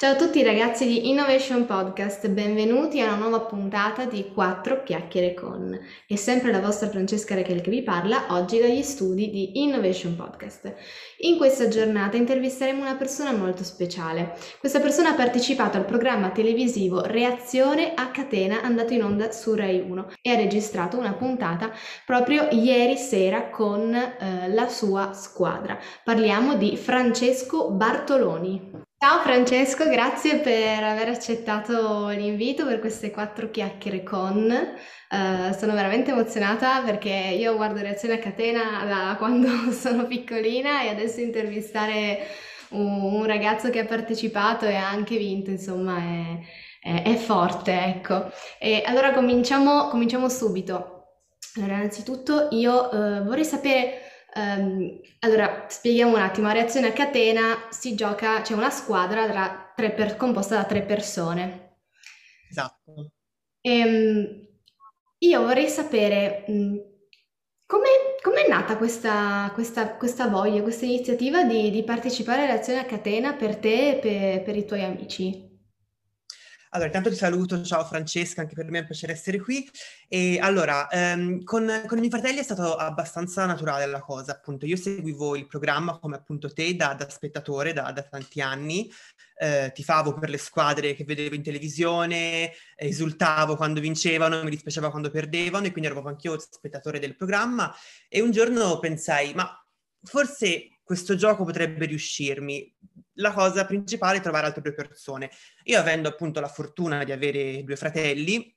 Ciao a tutti ragazzi di Innovation Podcast, benvenuti a una nuova puntata di 4 chiacchiere con. È sempre la vostra Francesca Rechel che vi parla, oggi dagli studi di Innovation Podcast. In questa giornata intervisteremo una persona molto speciale. Questa persona ha partecipato al programma televisivo Reazione a catena andato in onda su Rai 1 e ha registrato una puntata proprio ieri sera con eh, la sua squadra. Parliamo di Francesco Bartoloni. Ciao Francesco, grazie per aver accettato l'invito per queste quattro chiacchiere con. Uh, sono veramente emozionata perché io guardo Reazione a Catena da quando sono piccolina e adesso intervistare un, un ragazzo che ha partecipato e ha anche vinto, insomma, è, è, è forte, ecco. E allora cominciamo, cominciamo subito. Allora, innanzitutto io uh, vorrei sapere Um, allora, spieghiamo un attimo, a reazione a catena si gioca, c'è una squadra tra tre per, composta da tre persone. Esatto. Um, io vorrei sapere um, come è nata questa, questa, questa, voglia, questa iniziativa di, di, partecipare a reazione a catena per te e per, per i tuoi amici? Allora, intanto ti saluto, ciao Francesca, anche per me è un piacere essere qui. E allora, ehm, con, con, i miei fratelli è stato abbastanza naturale la cosa, appunto. Io seguivo il programma come appunto te da, da spettatore da, da, tanti anni, eh, tifavo per le squadre che vedevo in televisione, esultavo quando vincevano, mi dispiaceva quando perdevano e quindi ero anch'io spettatore del programma. E un giorno pensai, ma forse questo gioco potrebbe riuscirmi la cosa principale è trovare altre due persone. Io avendo appunto la fortuna di avere due fratelli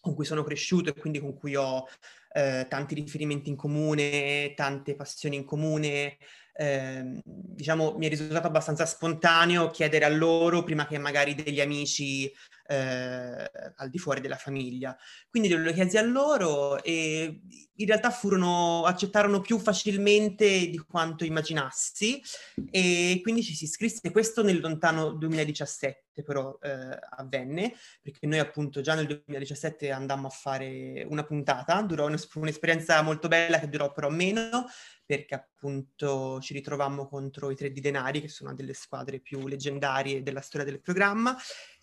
con cui sono cresciuto e quindi con cui ho eh, tanti riferimenti in comune, tante passioni in comune, eh, diciamo mi è risultato abbastanza spontaneo chiedere a loro prima che magari degli amici eh, al di fuori della famiglia. Quindi lo chiesi a loro e in realtà furono, accettarono più facilmente di quanto immaginassi e quindi ci si iscrisse. Questo nel lontano 2017 però eh, avvenne, perché noi appunto già nel 2017 andammo a fare una puntata, durò un'esperienza molto bella che durò però meno, perché appunto ci ritrovammo contro i Tre di Denari, che sono una delle squadre più leggendarie della storia del programma,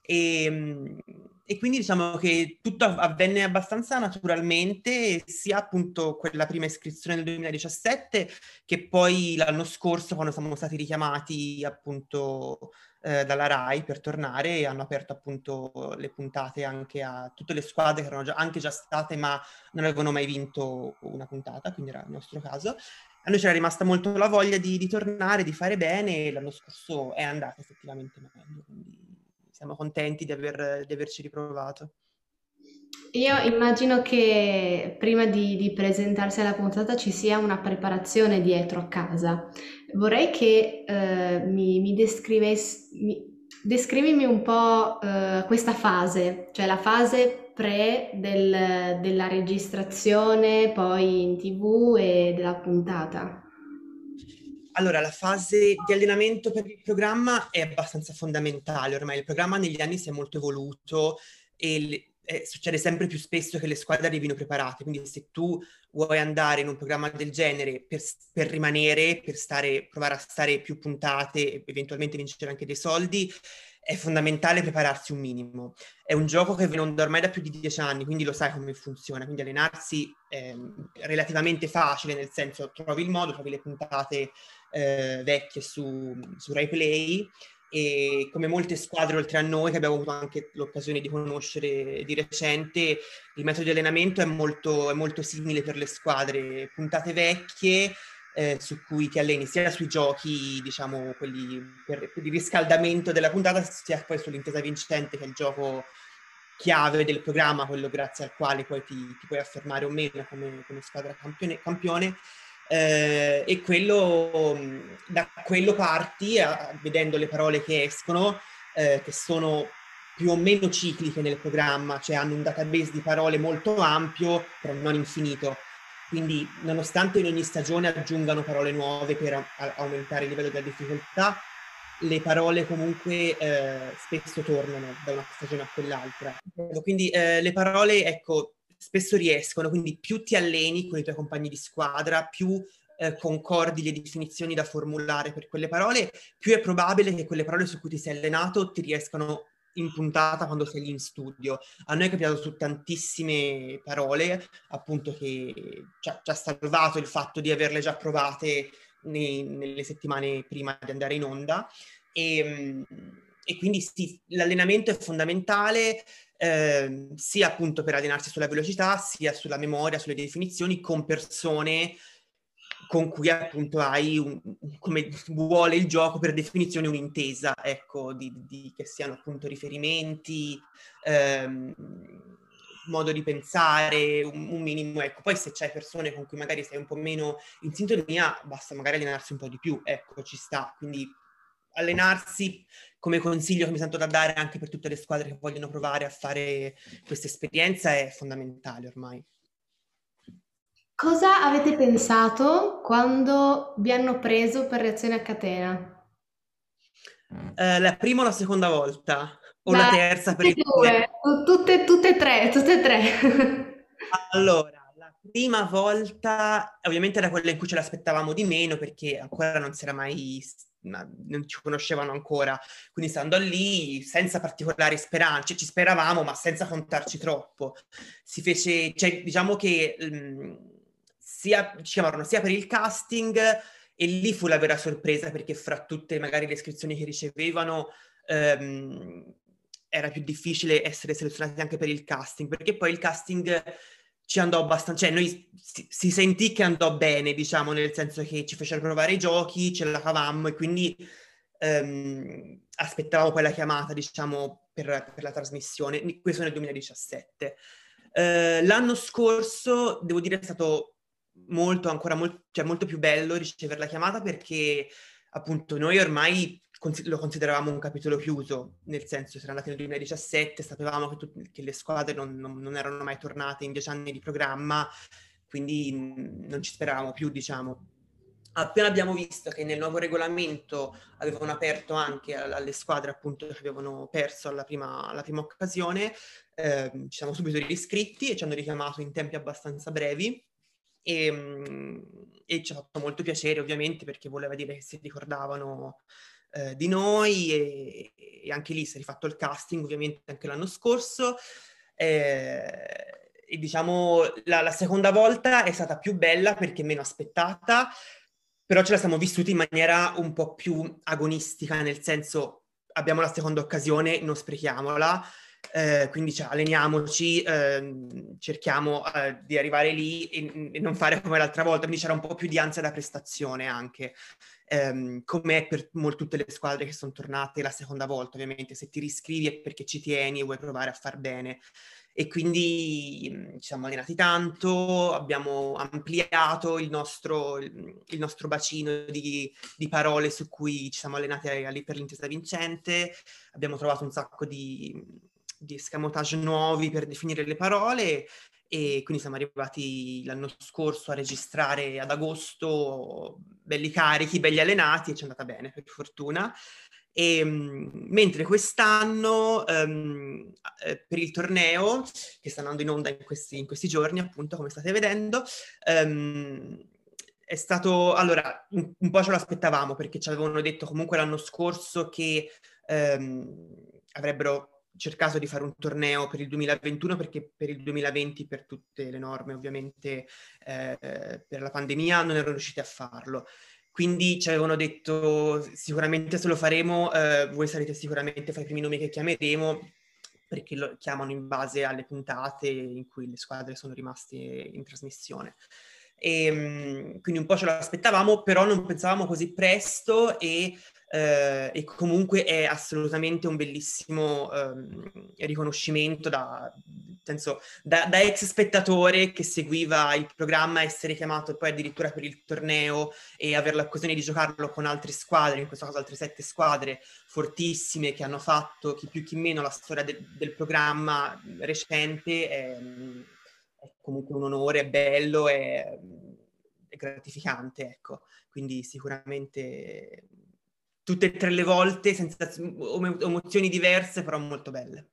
e, ehm, e, quindi diciamo che tutto avvenne abbastanza naturalmente, sia appunto quella prima iscrizione del 2017 che poi l'anno scorso quando siamo stati richiamati appunto eh, dalla RAI per tornare e hanno aperto appunto le puntate anche a tutte le squadre che erano già, anche già state ma non avevano mai vinto una puntata, quindi era il nostro caso. A noi c'era rimasta molto la voglia di, di tornare, di fare bene e l'anno scorso è andata effettivamente meglio. Quindi siamo contenti di, aver, di averci riprovato. Io immagino che prima di, di, presentarsi alla puntata ci sia una preparazione dietro a casa. Vorrei che eh, mi, mi descrivessi, mi, descrivimi un po' eh, questa fase, cioè la fase pre del, della registrazione, poi in tv e della puntata. Allora, la fase di allenamento per il programma è abbastanza fondamentale. Ormai il programma negli anni si è molto evoluto e le, eh, succede sempre più spesso che le squadre arrivino preparate. Quindi se tu vuoi andare in un programma del genere per, per rimanere, per stare, provare a stare più puntate eventualmente vincere anche dei soldi, è fondamentale prepararsi un minimo. È un gioco che viene ormai da più di dieci anni, quindi lo sai come funziona. Quindi allenarsi è relativamente facile, nel senso trovi il modo, trovi le puntate eh, vecchie su, su Rai Play e come molte squadre oltre a noi che abbiamo avuto anche l'occasione di conoscere di recente, il metodo di allenamento è molto, è molto simile per le squadre, puntate vecchie eh, su cui ti alleni sia sui giochi, diciamo, quelli per, per il riscaldamento della puntata, sia poi sull'intesa vincente che è il gioco chiave del programma, quello grazie al quale poi ti, ti puoi affermare o meno come, come squadra campione, campione eh, e quello, da quello parti, a, vedendo le parole che escono, eh, che sono più o meno cicliche nel programma, cioè hanno un database di parole molto ampio, però non infinito. Quindi, nonostante in ogni stagione aggiungano parole nuove per a- aumentare il livello della difficoltà, le parole comunque eh, spesso tornano da una stagione a quell'altra. Quindi eh, le parole, ecco, spesso riescono, quindi più ti alleni con i tuoi compagni di squadra, più eh, concordi le definizioni da formulare per quelle parole, più è probabile che quelle parole su cui ti sei allenato ti riescano in puntata quando sei lì in studio. A noi è capitato su tantissime parole, appunto, che ci ha, ci ha salvato il fatto di averle già provate nei, nelle settimane prima di andare in onda. E, ehm, e quindi sì, l'allenamento è fondamentale eh, sia appunto per allenarsi sulla velocità, sia sulla memoria, sulle definizioni con persone con cui appunto hai, un, come vuole il gioco per definizione, un'intesa, ecco, di, di, che siano appunto riferimenti, ehm, modo di pensare, un, un, minimo, ecco. Poi se c'hai persone con cui magari sei un po' meno in sintonia, basta magari allenarsi un po' di più, ecco, ci sta. Quindi allenarsi come consiglio che mi sento da dare anche per tutte le squadre che vogliono provare a fare questa esperienza è fondamentale ormai. Cosa avete pensato quando vi hanno preso per reazione a catena? Eh, la prima o la seconda volta? O la, la terza per il due, tutte, tutte e tre, tutte e tre. allora, la prima volta ovviamente era quella in cui ce l'aspettavamo di meno perché ancora non si era mai non ci conoscevano ancora, quindi stando lì senza particolari speranze, ci speravamo ma senza contarci troppo. Si fece, cioè diciamo che mm, sia, ci chiamarono sia per il casting e lì fu la vera sorpresa perché fra tutte magari le iscrizioni che ricevevano ehm, era più difficile essere selezionati anche per il casting perché poi il casting ci andò abbastanza, cioè noi si, si, sentì che andò bene, diciamo, nel senso che ci fecero provare i giochi, ce la cavammo e quindi ehm, aspettavamo poi la chiamata, diciamo, per, per la trasmissione. Questo nel 2017. Eh, l'anno scorso, devo dire, è stato molto, ancora molto, cioè molto più bello ricevere la chiamata perché appunto noi ormai lo consideravamo un capitolo chiuso, nel senso siamo andati nel 2017, sapevamo che, tut- che le squadre non, non, non, erano mai tornate in dieci anni di programma, quindi mh, non ci speravamo più, diciamo. Appena abbiamo visto che nel nuovo regolamento avevano aperto anche alle squadre appunto che avevano perso alla prima, alla prima occasione, eh, ci siamo subito riscritti e ci hanno richiamato in tempi abbastanza brevi e, ehm, e, ci ha fatto molto piacere ovviamente perché voleva dire che si ricordavano eh, di noi e, e, anche lì si è rifatto il casting ovviamente anche l'anno scorso. Eh, e diciamo la, la, seconda volta è stata più bella perché meno aspettata però ce la siamo vissuti in maniera un po' più agonistica nel senso abbiamo la seconda occasione non sprechiamola eh, quindi cioè, alleniamoci, eh, cerchiamo eh, di arrivare lì e, e, non fare come l'altra volta, quindi c'era un po' più di ansia da prestazione anche, ehm, come per molto, tutte le squadre che sono tornate la seconda volta, ovviamente, se ti riscrivi è perché ci tieni e vuoi provare a far bene. E quindi mh, ci siamo allenati tanto, abbiamo ampliato il nostro, il, nostro bacino di, di, parole su cui ci siamo allenati per l'intesa vincente, abbiamo trovato un sacco di di escamotage nuovi per definire le parole e quindi siamo arrivati l'anno scorso a registrare ad agosto belli carichi, belli allenati e ci è andata bene per fortuna. E, ehm, mentre quest'anno um, per il torneo che sta andando in onda in questi, in questi giorni appunto come state vedendo um, è stato allora un, un, po' ce lo aspettavamo perché ci avevano detto comunque l'anno scorso che um, avrebbero cercato di fare un torneo per il 2021 perché per il 2020 per tutte le norme ovviamente eh, per la pandemia non erano riusciti a farlo. Quindi ci avevano detto sicuramente se lo faremo eh, voi sarete sicuramente fra i primi nomi che chiameremo perché lo chiamano in base alle puntate in cui le squadre sono rimaste in trasmissione. E, ehm, quindi un po' ce lo aspettavamo, però non pensavamo così presto e eh, e comunque è assolutamente un bellissimo eh, riconoscimento da, senso, da, da, ex spettatore che seguiva il programma, essere chiamato poi addirittura per il torneo e avere l'occasione di giocarlo con altre squadre, in questo caso altre sette squadre fortissime che hanno fatto chi più chi meno la storia de, del programma recente, è, è, comunque un onore, è bello, è, è gratificante, ecco. Quindi sicuramente tutte e tre le volte, senza emozioni diverse, però molto belle.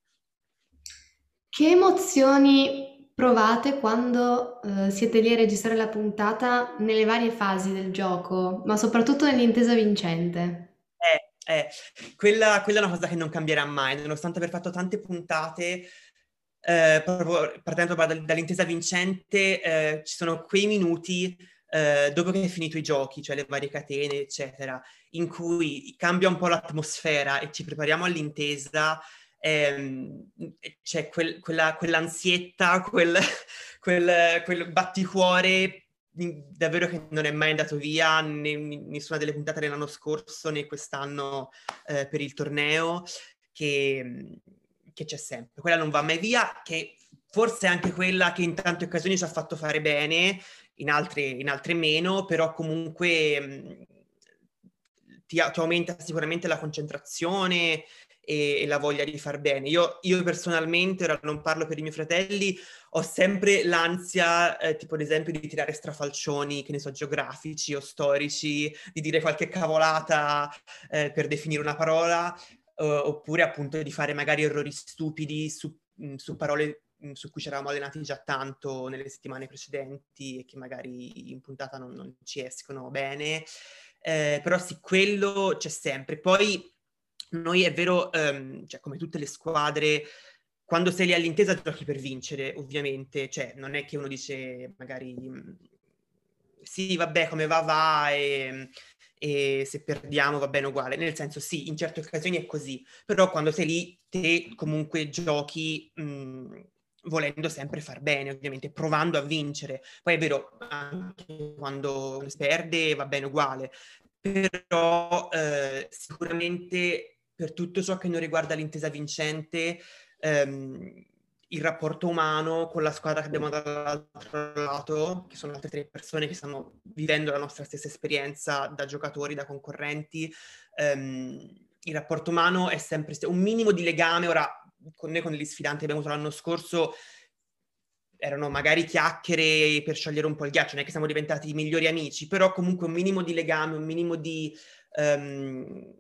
Che emozioni provate quando eh, siete lì a registrare la puntata nelle varie fasi del gioco, ma soprattutto nell'intesa vincente? Eh, eh, quella, quella, è una cosa che non cambierà mai, nonostante aver fatto tante puntate, eh, proprio partendo dall'intesa vincente, eh, ci sono quei minuti eh, dopo che hai finito i giochi, cioè le varie catene, eccetera, in cui cambia un po' l'atmosfera e ci prepariamo all'intesa, ehm, c'è quel, quella, quell'ansietta, quel, quel, quel batticuore davvero che non è mai andato via né nessuna delle puntate dell'anno scorso né quest'anno eh, per il torneo che, che, c'è sempre. Quella non va mai via, che forse è anche quella che in tante occasioni ci ha fatto fare bene in altre, in altre meno, però comunque mh, ti, ti, aumenta sicuramente la concentrazione e, e la voglia di far bene. Io, io, personalmente, ora non parlo per i miei fratelli, ho sempre l'ansia, eh, tipo ad esempio, di tirare strafalcioni, che ne so, geografici o storici, di dire qualche cavolata eh, per definire una parola, eh, oppure appunto di fare magari errori stupidi su, su parole Mhmm, su cui ci eravamo allenati già tanto nelle settimane precedenti e che magari in puntata non, non ci escono bene. Eh, però sì, quello c'è sempre. Poi noi è vero, um, cioè come tutte le squadre, quando sei lì all'intesa giochi per vincere, ovviamente. Cioè non è che uno dice magari mhmm, sì, vabbè, come va va e, e se perdiamo va bene uguale. Nel senso sì, in certe occasioni è così, però quando sei lì te comunque giochi... Mh, mhmm, volendo sempre far bene, ovviamente, provando a vincere. Poi è vero, anche quando si perde va bene uguale, però eh, sicuramente per tutto ciò che non riguarda l'intesa vincente, ehm, il rapporto umano con la squadra che abbiamo dall'altro lato, che sono altre tre persone che stanno vivendo la nostra stessa esperienza da giocatori, da concorrenti, ehm, il rapporto umano è sempre un minimo di legame. Ora, con noi con gli sfidanti che abbiamo avuto l'anno scorso erano magari chiacchiere per sciogliere un po' il ghiaccio, non è che siamo diventati i migliori amici, però comunque un minimo di legame, un minimo di, um,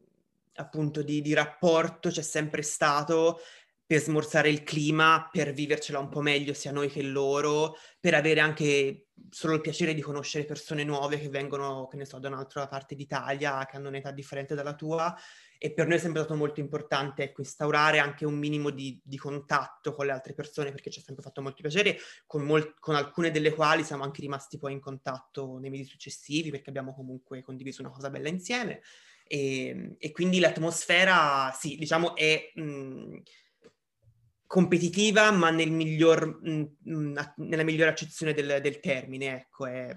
appunto, di, di rapporto c'è sempre stato per smorzare il clima, per vivercela un po' meglio sia noi che loro, per avere anche solo il piacere di conoscere persone nuove che vengono, che ne so, da un'altra parte d'Italia, che hanno un'età differente dalla tua. E per noi è sempre stato molto importante ecco, instaurare anche un minimo di, di, contatto con le altre persone perché ci ha sempre fatto molto piacere, con, mol- con, alcune delle quali siamo anche rimasti poi in contatto nei mesi successivi perché abbiamo comunque condiviso una cosa bella insieme. E, e quindi l'atmosfera, sì, diciamo è... Mh, competitiva, ma nel miglior, mh, nella migliore accezione del, del termine. Ecco, è,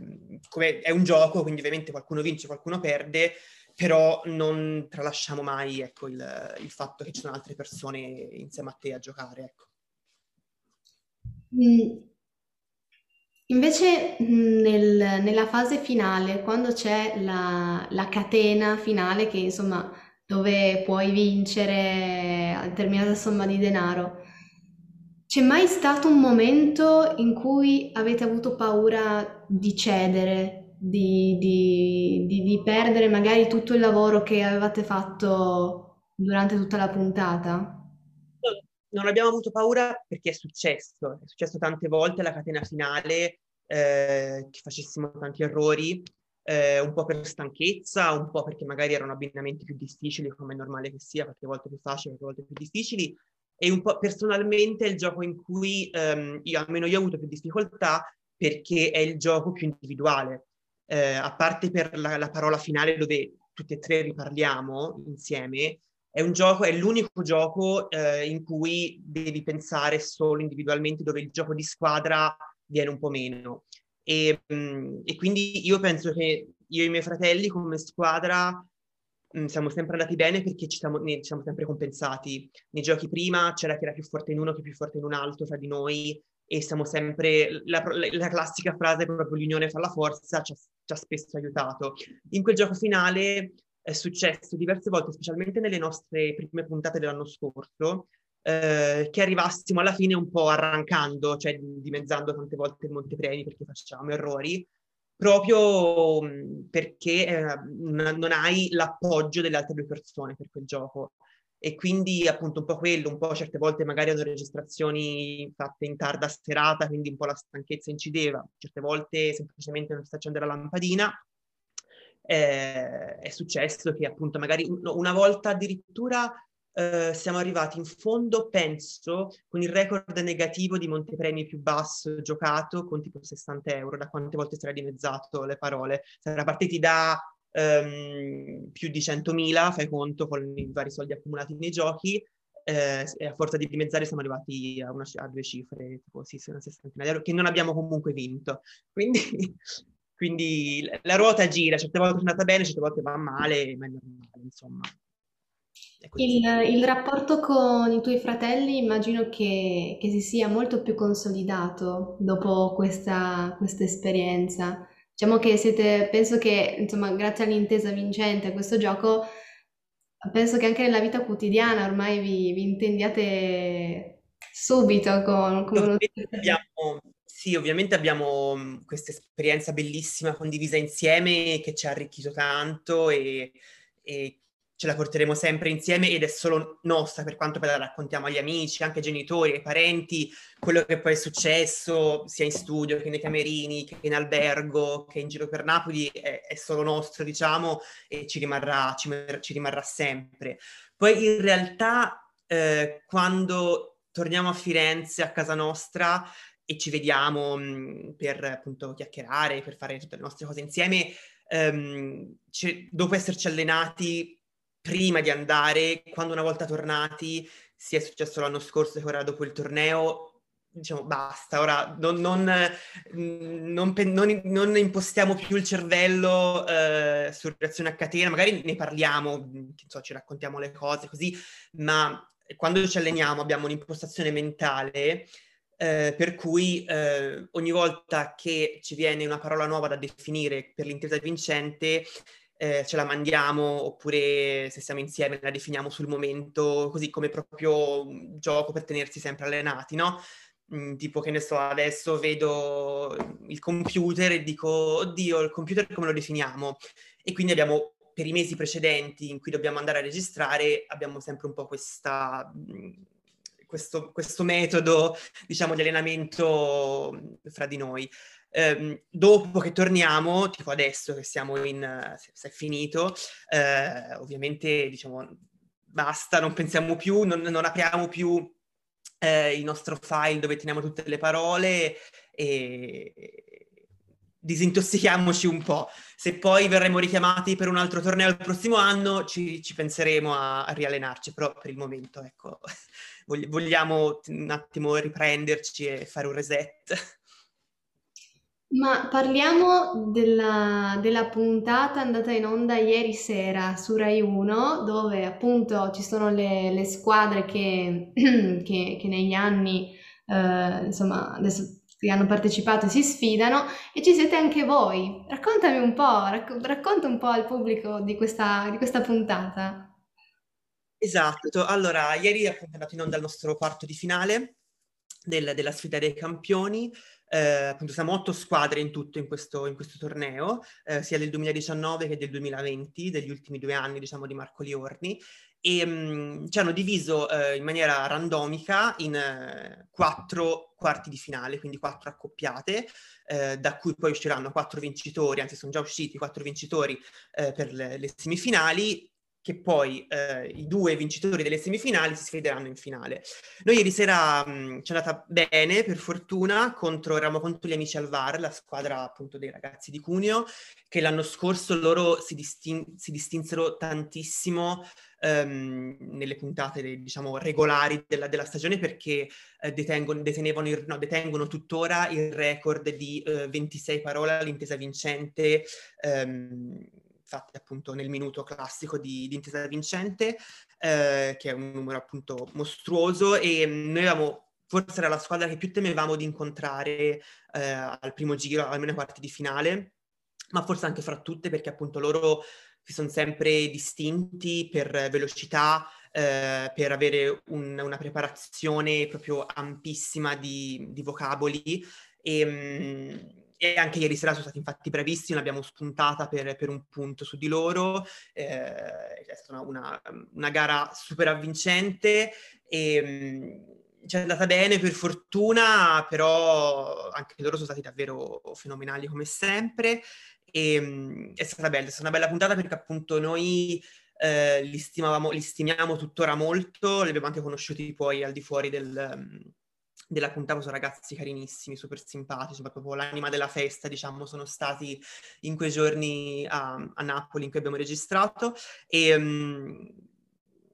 come, è, un gioco, quindi ovviamente qualcuno vince, qualcuno perde, però non tralasciamo mai ecco, il, il, fatto che ci sono altre persone insieme a te a giocare. Ecco. Mm. Invece nel, nella fase finale, quando c'è la, la, catena finale, che insomma dove puoi vincere a determinata somma di denaro, c'è mai stato un momento in cui avete avuto paura di cedere, di, di, di, di perdere magari tutto il lavoro che avevate fatto durante tutta la puntata? Non abbiamo avuto paura perché è successo, è successo tante volte la catena finale eh, che facessimo tanti errori, eh, un po' per stanchezza, un po' perché magari erano abbinamenti più difficili, come è normale che sia, perché a volte più facili, a volte più difficili, e un po' personalmente è il gioco in cui ehm, io, almeno io ho avuto più difficoltà perché è il gioco più individuale eh, a parte per la, la, parola finale dove tutti e tre riparliamo insieme, è un gioco, è l'unico gioco eh, in cui devi pensare solo individualmente, dove il gioco di squadra viene un po' meno. E, mh, mm, e quindi io penso che io e i miei fratelli come squadra mh, mm, siamo sempre andati bene perché ci siamo, ne, ci siamo sempre compensati. Nei giochi prima c'era chi era più forte in uno, chi più forte in un altro tra di noi, e siamo sempre, la, la classica frase proprio l'unione fa la forza ci ha, ci ha, spesso aiutato. In quel gioco finale è successo diverse volte, specialmente nelle nostre prime puntate dell'anno scorso, eh, che arrivassimo alla fine un po' arrancando, cioè dimezzando tante volte il montepremi perché facciamo errori, proprio perché eh, non hai l'appoggio delle altre due persone per quel gioco. e quindi appunto un po' quello, un po' certe volte magari hanno registrazioni fatte in tarda serata, quindi un po' la stanchezza incideva, certe volte semplicemente non si accende la lampadina. Eh, è successo che appunto magari una volta addirittura eh, siamo arrivati in fondo, penso, con il record negativo di montepremi più basso giocato con tipo 60 euro, da quante volte era dimezzato le parole. Era partiti da ehm, più di 100.000, fai conto, con i vari soldi accumulati nei giochi, eh, e a forza di dimezzare siamo arrivati a, una, a due cifre, tipo sì, una sessantina di euro, che non abbiamo comunque vinto. Quindi, quindi la ruota gira, certe volte è andata bene, certe volte va male, ma è normale, insomma. Il, il, rapporto con i tuoi fratelli immagino che, che si sia molto più consolidato dopo questa, questa esperienza. Diciamo che siete, penso che, insomma, grazie all'intesa vincente a questo gioco, penso che anche nella vita quotidiana ormai vi, vi intendiate subito con, con uno... abbiamo, Sì, ovviamente abbiamo mm, questa esperienza bellissima condivisa insieme che ci ha arricchito tanto e, e ce la porteremo sempre insieme ed è solo nostra per quanto poi la raccontiamo agli amici, anche ai genitori, ai parenti, quello che poi è successo sia in studio che nei camerini, che in albergo, che in giro per Napoli è, è solo nostro, diciamo, e ci rimarrà, ci, ci rimarrà sempre. Poi in realtà eh, quando torniamo a Firenze, a casa nostra, e ci vediamo mh, mm, per appunto chiacchierare, per fare tutte le nostre cose insieme, ehm, dopo esserci allenati prima di andare, quando una volta tornati, sia è successo l'anno scorso che ora dopo il torneo, diciamo basta, ora non, non, non, non, non impostiamo più il cervello eh, su reazione a catena, magari ne parliamo, so, ci raccontiamo le cose così, ma quando ci alleniamo abbiamo un'impostazione mentale eh, per cui eh, ogni volta che ci viene una parola nuova da definire per l'intesa vincente, eh, ce la mandiamo oppure se siamo insieme la definiamo sul momento, così come proprio un gioco per tenersi sempre allenati, no? Mm, tipo che ne so, adesso vedo il computer e dico, oddio, il computer come lo definiamo? E quindi abbiamo per i mesi precedenti in cui dobbiamo andare a registrare, abbiamo sempre un po' questa, mm, questo, questo metodo, diciamo, di allenamento fra di noi. Eh, dopo che torniamo, tipo adesso che siamo in, se è finito, eh, ovviamente diciamo basta, non pensiamo più, non, non apriamo più eh, il nostro file dove teniamo tutte le parole e disintossichiamoci un po'. Se poi verremo richiamati per un altro torneo il prossimo anno, ci, ci penseremo a, a, riallenarci, però per il momento, ecco, vogliamo un attimo riprenderci e fare un reset. Ma parliamo della, della puntata andata in onda ieri sera su Rai 1, dove appunto ci sono le, le squadre che, che, che negli anni, eh, insomma, adesso che hanno partecipato e si sfidano e ci siete anche voi. Raccontami un po', racc- racconta un po' al pubblico di questa, di questa puntata. Esatto, allora ieri è appunto andato in onda il nostro quarto di finale del, della sfida dei campioni eh, appunto siamo otto squadre in tutto in questo, in questo torneo, eh, sia del 2019 che del 2020, degli ultimi due anni diciamo di Marco Liorni, e mh, mm, ci hanno diviso eh, in maniera randomica in eh, quattro quarti di finale, quindi quattro accoppiate, eh, da cui poi usciranno quattro vincitori, anzi sono già usciti quattro vincitori eh, per le, le, semifinali che poi eh, i due vincitori delle semifinali si sfideranno in finale. Noi ieri sera mh, ci è andata bene, per fortuna, contro, eravamo contro gli amici al VAR, la squadra appunto dei ragazzi di Cuneo, che l'anno scorso loro si, distin- si distinsero tantissimo ehm, nelle puntate, diciamo, regolari della, della stagione perché eh, detengono, il, no, detengono, tuttora il record di eh, 26 parole all'intesa vincente ehm, fatte appunto nel minuto classico di, di Intesa Vincente, eh, che è un numero appunto mostruoso e mm, noi avevamo forse era la squadra che più temevamo di incontrare eh, al primo giro, almeno ai quarti di finale, ma forse anche fra tutte perché appunto loro si sono sempre distinti per velocità, eh, per avere un, una preparazione proprio ampissima di, di vocaboli e, mm, e anche ieri sera sono stati infatti bravissimi, l'abbiamo spuntata per, per un punto su di loro, eh, è stata una, una, gara super avvincente e mh, ci è andata bene per fortuna, però anche loro sono stati davvero fenomenali come sempre. E mh, è stata bella, è stata una bella puntata perché appunto noi eh, li, stimavamo, li stimiamo tuttora molto, li abbiamo anche conosciuti poi al di fuori del della puntata sono ragazzi carinissimi, super simpatici, proprio l'anima della festa, diciamo, sono stati in quei giorni a, a Napoli in cui abbiamo registrato. E, um,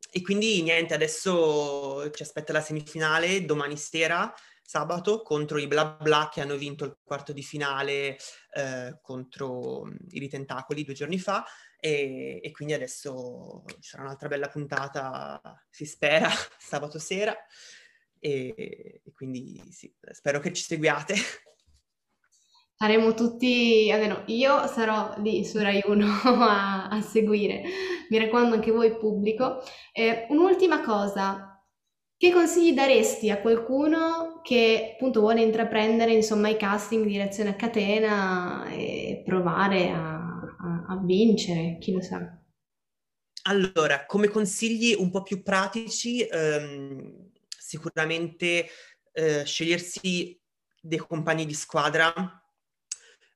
e quindi niente, adesso ci aspetta la semifinale domani sera sabato contro i Bla Bla che hanno vinto il quarto di finale eh, contro i Ritentacoli due giorni fa. E, e, quindi adesso ci sarà un'altra bella puntata, si spera, sabato sera e, e quindi sì, spero che ci seguiate. Saremo tutti, almeno io sarò lì su Rai 1 a, a seguire, mi raccomando anche voi pubblico. Eh, un'ultima cosa, che consigli daresti a qualcuno che appunto vuole intraprendere insomma i casting di reazione a catena e provare a, a, a vincere, chi lo sa? Allora, come consigli un po' più pratici, ehm, sicuramente eh, scegliersi dei compagni di squadra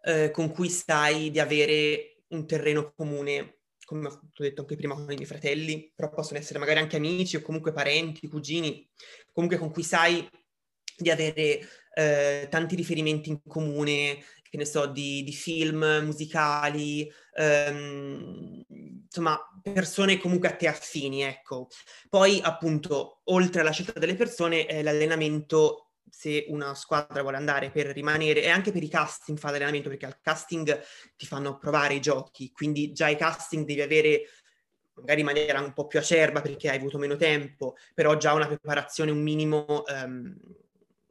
eh, con cui sai di avere un terreno comune, come ho detto anche prima con i miei fratelli, però possono essere magari anche amici o comunque parenti, cugini, comunque con cui sai di avere eh, tanti riferimenti in comune, che ne so, di, di film, musicali, ehm, insomma, persone comunque a te affini, ecco. Poi, appunto, oltre alla scelta delle persone, eh, l'allenamento se una squadra vuole andare per rimanere e anche per i casting fa l'allenamento perché al casting ti fanno provare i giochi quindi già i casting devi avere magari in maniera un po' più acerba perché hai avuto meno tempo però già una preparazione un minimo um,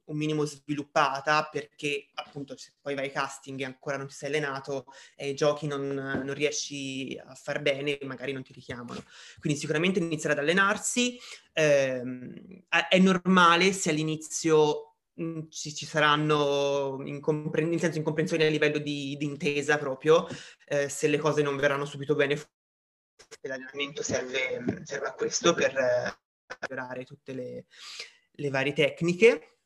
un minimo sviluppata perché appunto se poi vai ai casting e ancora non ti sei allenato e i giochi non, non, riesci a far bene, magari non ti richiamano. Quindi sicuramente iniziare ad allenarsi. Ehm, è normale se all'inizio mh, ci, ci, saranno incompre- in senso incomprensioni a livello di, di intesa proprio, eh, se le cose non verranno subito bene. L'allenamento serve, serve a questo per migliorare tutte le, le varie tecniche.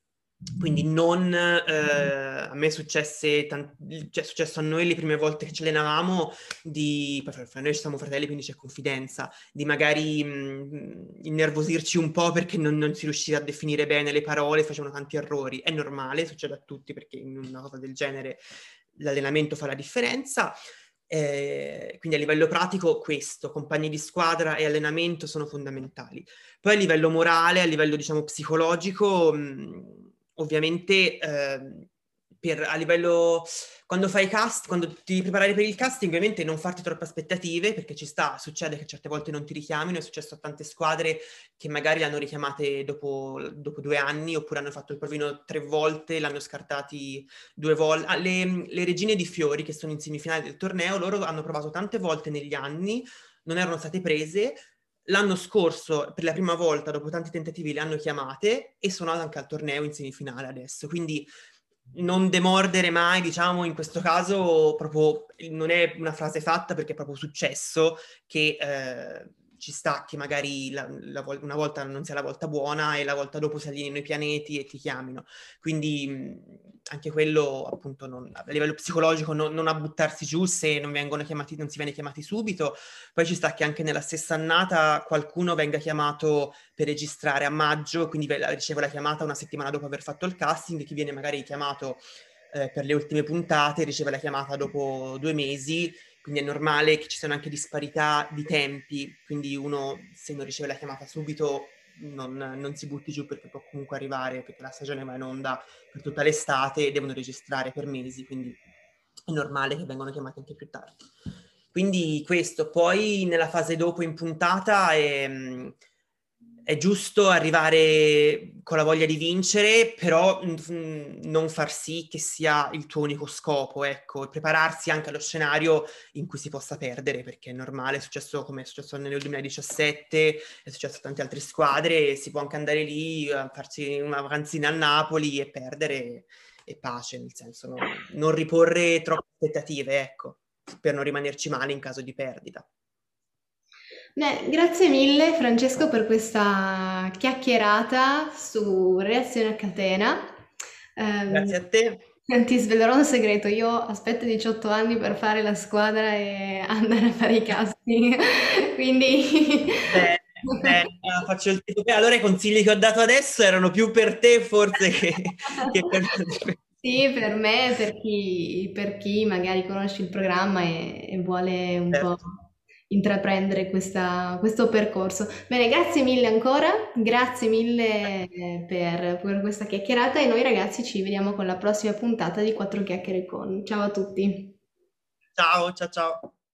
Quindi non, eh, a me successe, tant- cioè è successo a noi le prime volte che ci allenavamo di, noi ci siamo fratelli quindi c'è confidenza, di magari mh, innervosirci un po' perché non, non, si riusciva a definire bene le parole, facevano tanti errori, è normale, succede a tutti perché in una cosa del genere l'allenamento fa la differenza. Eh, quindi a livello pratico questo, compagni di squadra e allenamento sono fondamentali. Poi a livello morale, a livello diciamo psicologico, mh, ovviamente eh, per, a livello quando fai cast, quando ti preparare per il casting, ovviamente non farti troppe aspettative, perché ci sta, succede che certe volte non ti richiamino, è successo a tante squadre che magari l'hanno richiamate dopo, dopo due anni, oppure hanno fatto il provino tre volte, l'hanno scartati due volte. Ah, le, le regine di fiori, che sono in semifinale del torneo, loro hanno provato tante volte negli anni, non erano state prese, L'anno scorso, per la prima volta, dopo tanti tentativi, le hanno chiamate e sono anche al torneo in semifinale adesso. Quindi non demordere mai, diciamo, in questo caso proprio non è una frase fatta perché è proprio successo che eh, ci sta che magari la, la, una volta non sia la volta buona e la volta dopo si allineino i pianeti e ti chiamino. Quindi anche quello appunto non, a livello psicologico non, non, a buttarsi giù se non vengono chiamati, non si viene chiamati subito. Poi ci sta che anche nella stessa annata qualcuno venga chiamato per registrare a maggio, quindi riceve la chiamata una settimana dopo aver fatto il casting, chi viene magari chiamato eh, per le ultime puntate riceve la chiamata dopo due mesi quindi è normale che ci siano anche disparità di tempi, quindi uno se non riceve la chiamata subito non, non, si butti giù perché può comunque arrivare, perché la stagione va in onda per tutta l'estate e devono registrare per mesi, quindi è normale che vengano chiamati anche più tardi. Quindi questo, poi nella fase dopo in puntata è, ehm, è giusto arrivare con la voglia di vincere, però mh, non far sì che sia il tuo unico scopo, ecco, prepararsi anche allo scenario in cui si possa perdere, perché è normale, è successo come è successo nel 2017, è successo a tante altre squadre, si può anche andare lì a farsi una vacanzina a Napoli e perdere, e pace, nel senso no, non riporre troppe aspettative, ecco, per non rimanerci male in caso di perdita. Beh, grazie mille Francesco per questa chiacchierata su reazione a catena. Um, grazie a te. Ti svelerò un segreto, io aspetto 18 anni per fare la squadra e andare a fare i casting, quindi... Beh, beh, faccio il tipo. Allora i consigli che ho dato adesso erano più per te forse che, che per te. Sì, per me, per chi, per chi magari conosce il programma e, e vuole un certo. po' intraprendere questa, questo percorso. Bene, grazie mille ancora, grazie mille per, per questa chiacchierata e noi ragazzi ci vediamo con la prossima puntata di Quattro chiacchiere con. Ciao a tutti. Ciao, ciao, ciao.